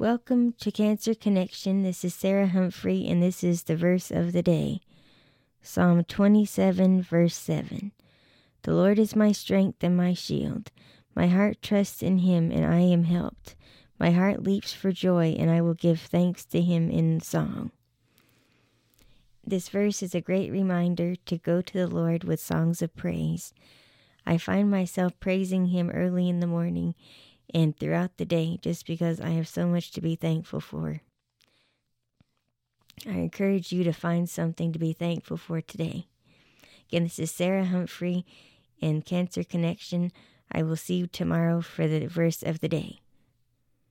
Welcome to Cancer Connection. This is Sarah Humphrey, and this is the verse of the day Psalm 27, verse 7. The Lord is my strength and my shield. My heart trusts in him, and I am helped. My heart leaps for joy, and I will give thanks to him in song. This verse is a great reminder to go to the Lord with songs of praise. I find myself praising him early in the morning and throughout the day just because I have so much to be thankful for. I encourage you to find something to be thankful for today. Again, this is Sarah Humphrey in Cancer Connection. I will see you tomorrow for the verse of the day.